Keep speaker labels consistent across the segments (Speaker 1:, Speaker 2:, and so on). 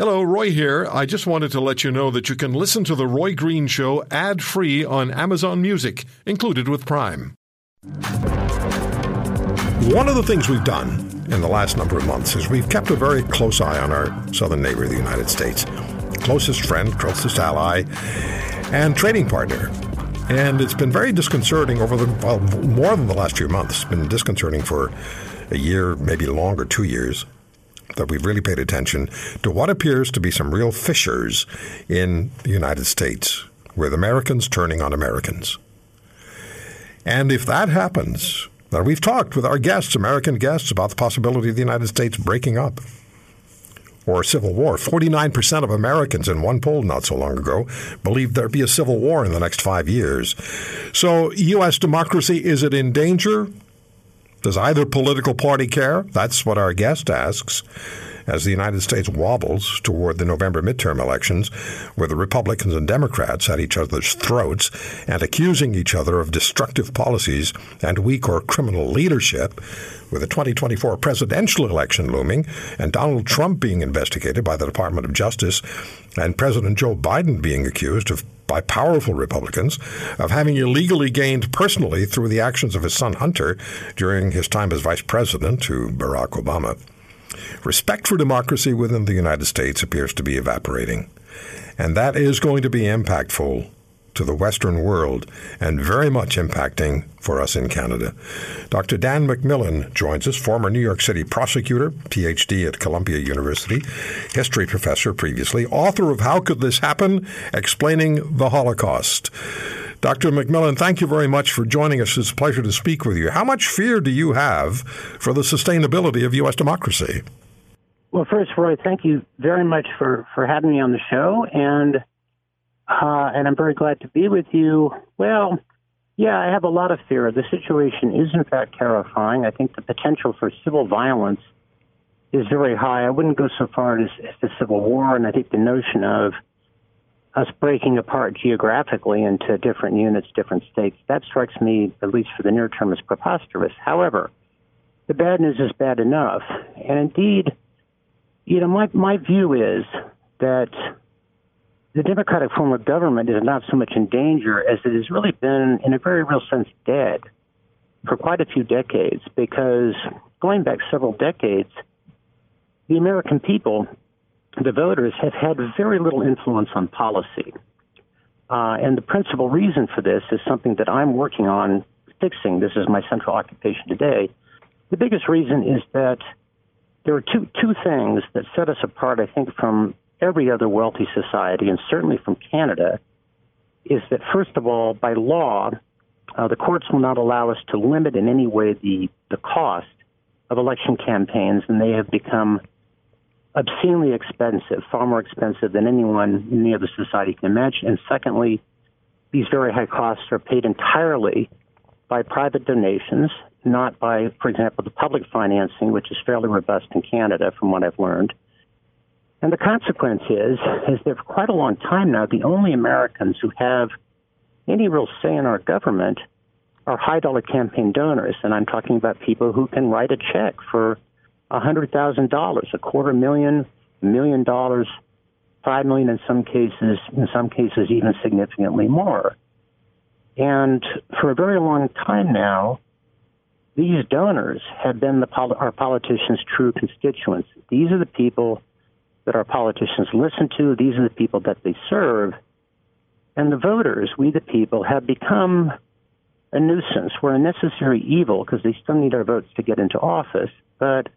Speaker 1: Hello, Roy here. I just wanted to let you know that you can listen to The Roy Green Show ad free on Amazon Music, included with Prime. One of the things we've done in the last number of months is we've kept a very close eye on our southern neighbor, the United States. Closest friend, closest ally, and trading partner. And it's been very disconcerting over the, well, more than the last few months. It's been disconcerting for a year, maybe longer, two years that we've really paid attention to what appears to be some real fissures in the United States, with Americans turning on Americans. And if that happens, now we've talked with our guests, American guests, about the possibility of the United States breaking up or a civil war. 49% of Americans in one poll not so long ago believed there'd be a civil war in the next five years. So, U.S. democracy, is it in danger? Does either political party care? That's what our guest asks. As the United States wobbles toward the November midterm elections, where the Republicans and Democrats at each other's throats and accusing each other of destructive policies and weak or criminal leadership, with the 2024 presidential election looming and Donald Trump being investigated by the Department of Justice and President Joe Biden being accused of by powerful Republicans of having illegally gained personally through the actions of his son Hunter during his time as vice president to Barack Obama. Respect for democracy within the United States appears to be evaporating. And that is going to be impactful to the Western world and very much impacting for us in Canada. Dr. Dan McMillan joins us, former New York City prosecutor, PhD at Columbia University, history professor previously, author of How Could This Happen? Explaining the Holocaust. Dr. McMillan, thank you very much for joining us. It's a pleasure to speak with you. How much fear do you have for the sustainability of U.S. democracy?
Speaker 2: Well, first, Roy, thank you very much for, for having me on the show. And uh, and I'm very glad to be with you. Well, yeah, I have a lot of fear. The situation is, in fact, terrifying. I think the potential for civil violence is very high. I wouldn't go so far as, as the Civil War, and I think the notion of us breaking apart geographically into different units, different states, that strikes me, at least for the near term, as preposterous. However, the bad news is bad enough. And indeed, you know, my, my view is that the democratic form of government is not so much in danger as it has really been, in a very real sense, dead for quite a few decades. Because going back several decades, the American people, the voters, have had very little influence on policy. Uh, and the principal reason for this is something that I'm working on fixing. This is my central occupation today. The biggest reason is that there are two two things that set us apart, I think, from every other wealthy society, and certainly from Canada, is that first of all, by law, uh, the courts will not allow us to limit in any way the, the cost of election campaigns, and they have become obscenely expensive, far more expensive than anyone in any other society can imagine. And secondly, these very high costs are paid entirely by private donations, not by, for example, the public financing, which is fairly robust in Canada, from what I've learned. And the consequence is, is that for quite a long time now, the only Americans who have any real say in our government are high dollar campaign donors. And I'm talking about people who can write a check for $100,000, a quarter million, a million dollars, five million in some cases, in some cases even significantly more. And for a very long time now, these donors have been the, our politicians' true constituents. These are the people that our politicians listen to. These are the people that they serve. And the voters, we the people, have become a nuisance. We're a necessary evil because they still need our votes to get into office. But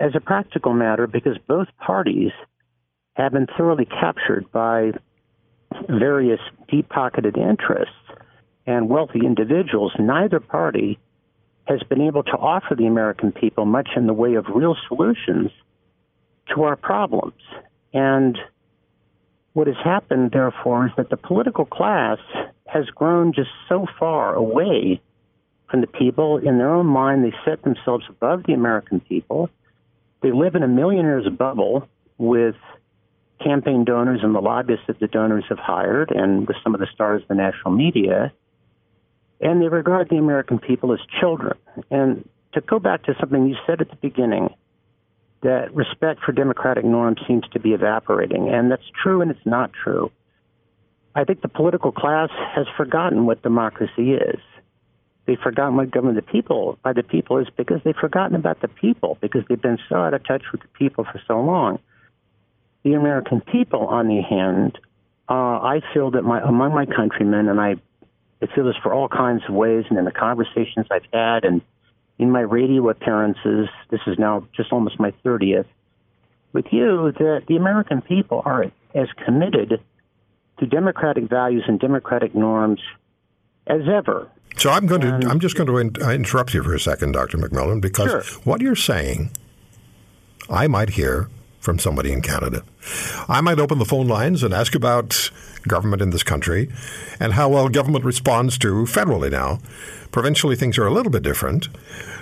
Speaker 2: as a practical matter, because both parties have been thoroughly captured by various deep pocketed interests and wealthy individuals, neither party has been able to offer the American people much in the way of real solutions to our problems. And what has happened, therefore, is that the political class has grown just so far away from the people. In their own mind, they set themselves above the American people. They live in a millionaire's bubble with campaign donors and the lobbyists that the donors have hired, and with some of the stars of the national media. And they regard the American people as children. And to go back to something you said at the beginning, that respect for democratic norms seems to be evaporating. And that's true and it's not true. I think the political class has forgotten what democracy is. They've forgotten what government the people by the people is because they've forgotten about the people because they've been so out of touch with the people for so long. The American people, on the hand, uh, I feel that my among my countrymen, and I, I feel this for all kinds of ways, and in the conversations I've had, and in my radio appearances, this is now just almost my 30th, with you, that the American people are as committed to democratic values and democratic norms as ever.
Speaker 1: So I'm going to, I'm just going to in, uh, interrupt you for a second, Dr. McMillan, because
Speaker 2: sure.
Speaker 1: what you're saying, I might hear from somebody in Canada. I might open the phone lines and ask about government in this country and how well government responds to federally now. Provincially, things are a little bit different.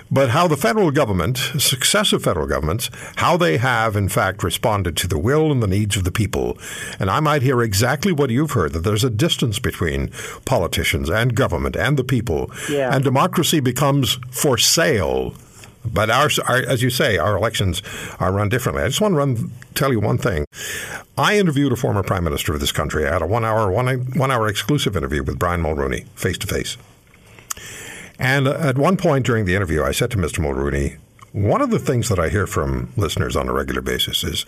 Speaker 1: But how the federal government, successive federal governments, how they have in fact responded to the will and the needs of the people. And I might hear exactly what you've heard that there's a distance between politicians and government and the people.
Speaker 2: Yeah.
Speaker 1: And democracy becomes for sale. But our, our, as you say, our elections are run differently. I just want to run, tell you one thing. I interviewed a former prime minister of this country. I had a one hour, one, one hour exclusive interview with Brian Mulroney, face to face. And uh, at one point during the interview, I said to Mr. Mulroney, one of the things that I hear from listeners on a regular basis is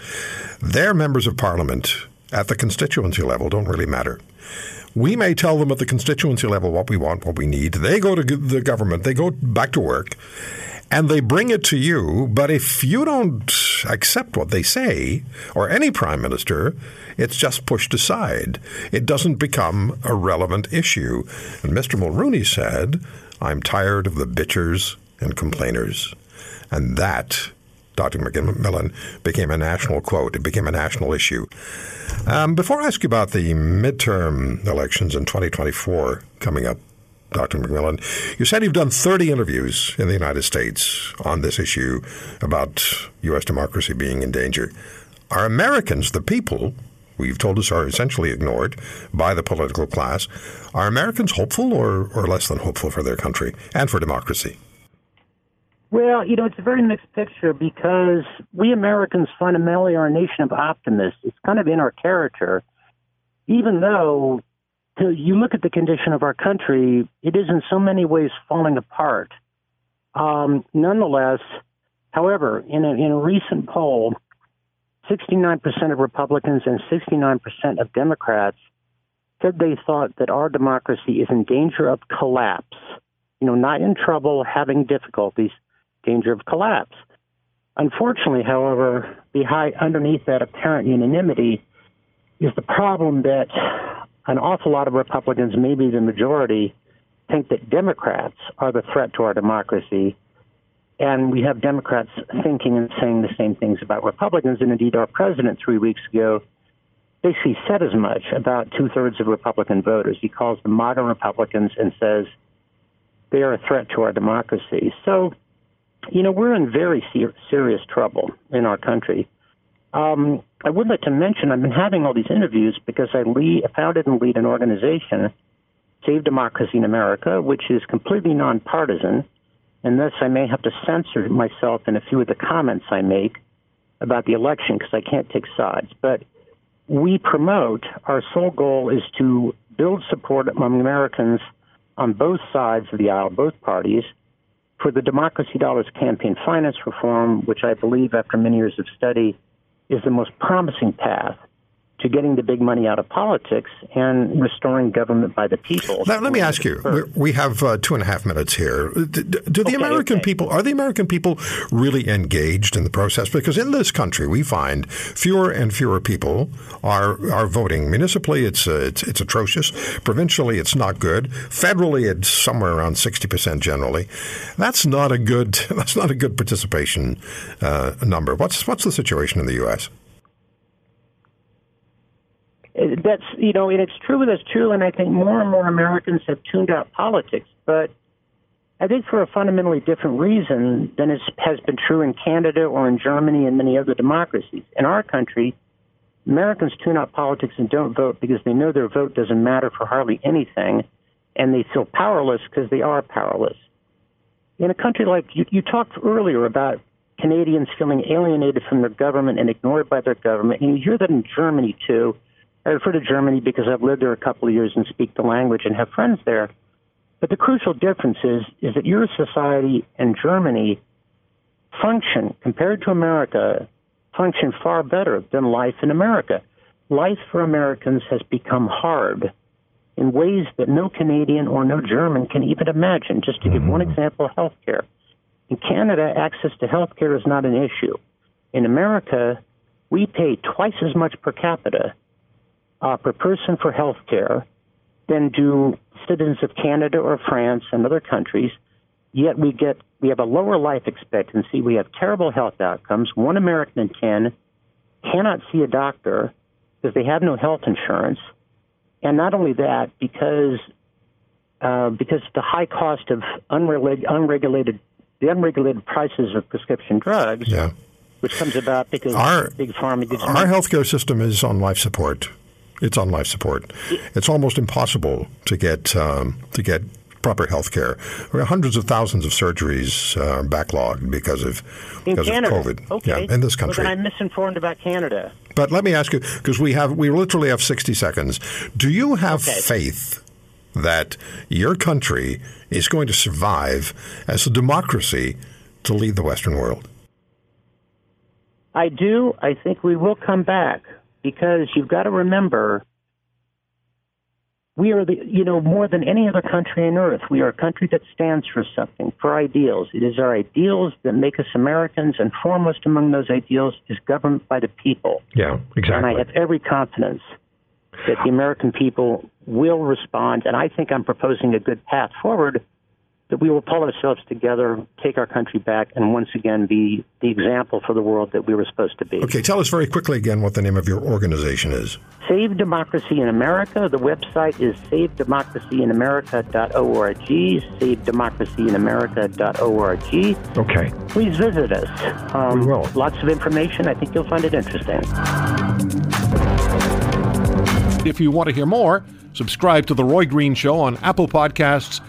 Speaker 1: their members of parliament at the constituency level don't really matter. We may tell them at the constituency level what we want, what we need. They go to the government, they go back to work, and they bring it to you. But if you don't accept what they say, or any prime minister, it's just pushed aside. It doesn't become a relevant issue. And Mr. Mulroney said, I'm tired of the bitchers and complainers. And that, Dr. McMillan, became a national quote. It became a national issue. Um, before I ask you about the midterm elections in 2024 coming up, Dr. McMillan, you said you've done 30 interviews in the United States on this issue about U.S. democracy being in danger. Are Americans, the people, you've told us are essentially ignored by the political class, are Americans hopeful or, or less than hopeful for their country and for democracy?
Speaker 2: Well, you know, it's a very mixed picture because we Americans fundamentally are a nation of optimists. It's kind of in our character, even though you look at the condition of our country, it is in so many ways falling apart. Um, nonetheless, however, in a, in a recent poll, 69% of Republicans and 69% of Democrats said they thought that our democracy is in danger of collapse. You know, not in trouble, having difficulties, danger of collapse. Unfortunately, however, behind underneath that apparent unanimity is the problem that an awful lot of Republicans, maybe the majority, think that Democrats are the threat to our democracy. And we have Democrats thinking and saying the same things about Republicans. And indeed, our president three weeks ago basically said as much about two thirds of Republican voters. He calls them modern Republicans and says they are a threat to our democracy. So, you know, we're in very ser- serious trouble in our country. Um, I would like to mention I've been having all these interviews because I lead, founded and lead an organization, Save Democracy in America, which is completely nonpartisan, and thus I may have to censor myself in a few of the comments I make about the election because I can't take sides. But we promote, our sole goal is to build support among Americans on both sides of the aisle, both parties, for the Democracy Dollars campaign finance reform, which I believe, after many years of study, is the most promising path to getting the big money out of politics and restoring government by the people.
Speaker 1: Now, let me ask you: we have uh, two and a half minutes here. Do, do the
Speaker 2: okay,
Speaker 1: American
Speaker 2: okay.
Speaker 1: people are the American people really engaged in the process? Because in this country, we find fewer and fewer people are are voting. Municipally, it's uh, it's, it's atrocious. Provincially, it's not good. Federally, it's somewhere around sixty percent generally. That's not a good. That's not a good participation uh, number. What's what's the situation in the U.S.
Speaker 2: that's you know, and it's true. That's true, and I think more and more Americans have tuned out politics. But I think for a fundamentally different reason than is, has been true in Canada or in Germany and many other democracies. In our country, Americans tune out politics and don't vote because they know their vote doesn't matter for hardly anything, and they feel powerless because they are powerless. In a country like you, you talked earlier about Canadians feeling alienated from their government and ignored by their government. And you hear that in Germany too. I refer to Germany because I've lived there a couple of years and speak the language and have friends there. But the crucial difference is, is that your society and Germany function, compared to America, function far better than life in America. Life for Americans has become hard in ways that no Canadian or no German can even imagine. Just to give one mm-hmm. example, healthcare. In Canada, access to healthcare is not an issue. In America, we pay twice as much per capita uh, per person for healthcare than do citizens of Canada or France and other countries. Yet we get we have a lower life expectancy. We have terrible health outcomes. One American in ten cannot see a doctor because they have no health insurance, and not only that, because uh, because the high cost of unregulated, unregulated the unregulated prices of prescription drugs, yeah. which comes about because our, big pharma gives
Speaker 1: our healthcare system is on life support. It's on life support. It's almost impossible to get um, to get proper health care. Hundreds of thousands of surgeries uh, backlogged because of
Speaker 2: in
Speaker 1: because
Speaker 2: Canada.
Speaker 1: of COVID.
Speaker 2: Okay.
Speaker 1: Yeah, in this country.
Speaker 2: Well, I'm misinformed about Canada.
Speaker 1: But let me ask you, because we have we literally have 60 seconds. Do you have okay. faith that your country is going to survive as a democracy to lead the Western world?
Speaker 2: I do. I think we will come back because you've got to remember we are the you know more than any other country on earth we are a country that stands for something for ideals. It is our ideals that make us americans and foremost among those ideals is government by the people.
Speaker 1: Yeah exactly.
Speaker 2: And i have every confidence that the american people will respond and i think i'm proposing a good path forward that we will pull ourselves together, take our country back, and once again be the example for the world that we were supposed to be.
Speaker 1: Okay, tell us very quickly again what the name of your organization is.
Speaker 2: Save Democracy in America. The website is savedemocracyinamerica.org, savedemocracyinamerica.org.
Speaker 1: Okay.
Speaker 2: Please visit us.
Speaker 1: Um, we will.
Speaker 2: Lots of information. I think you'll find it interesting.
Speaker 3: If you want to hear more, subscribe to The Roy Green Show on Apple Podcasts,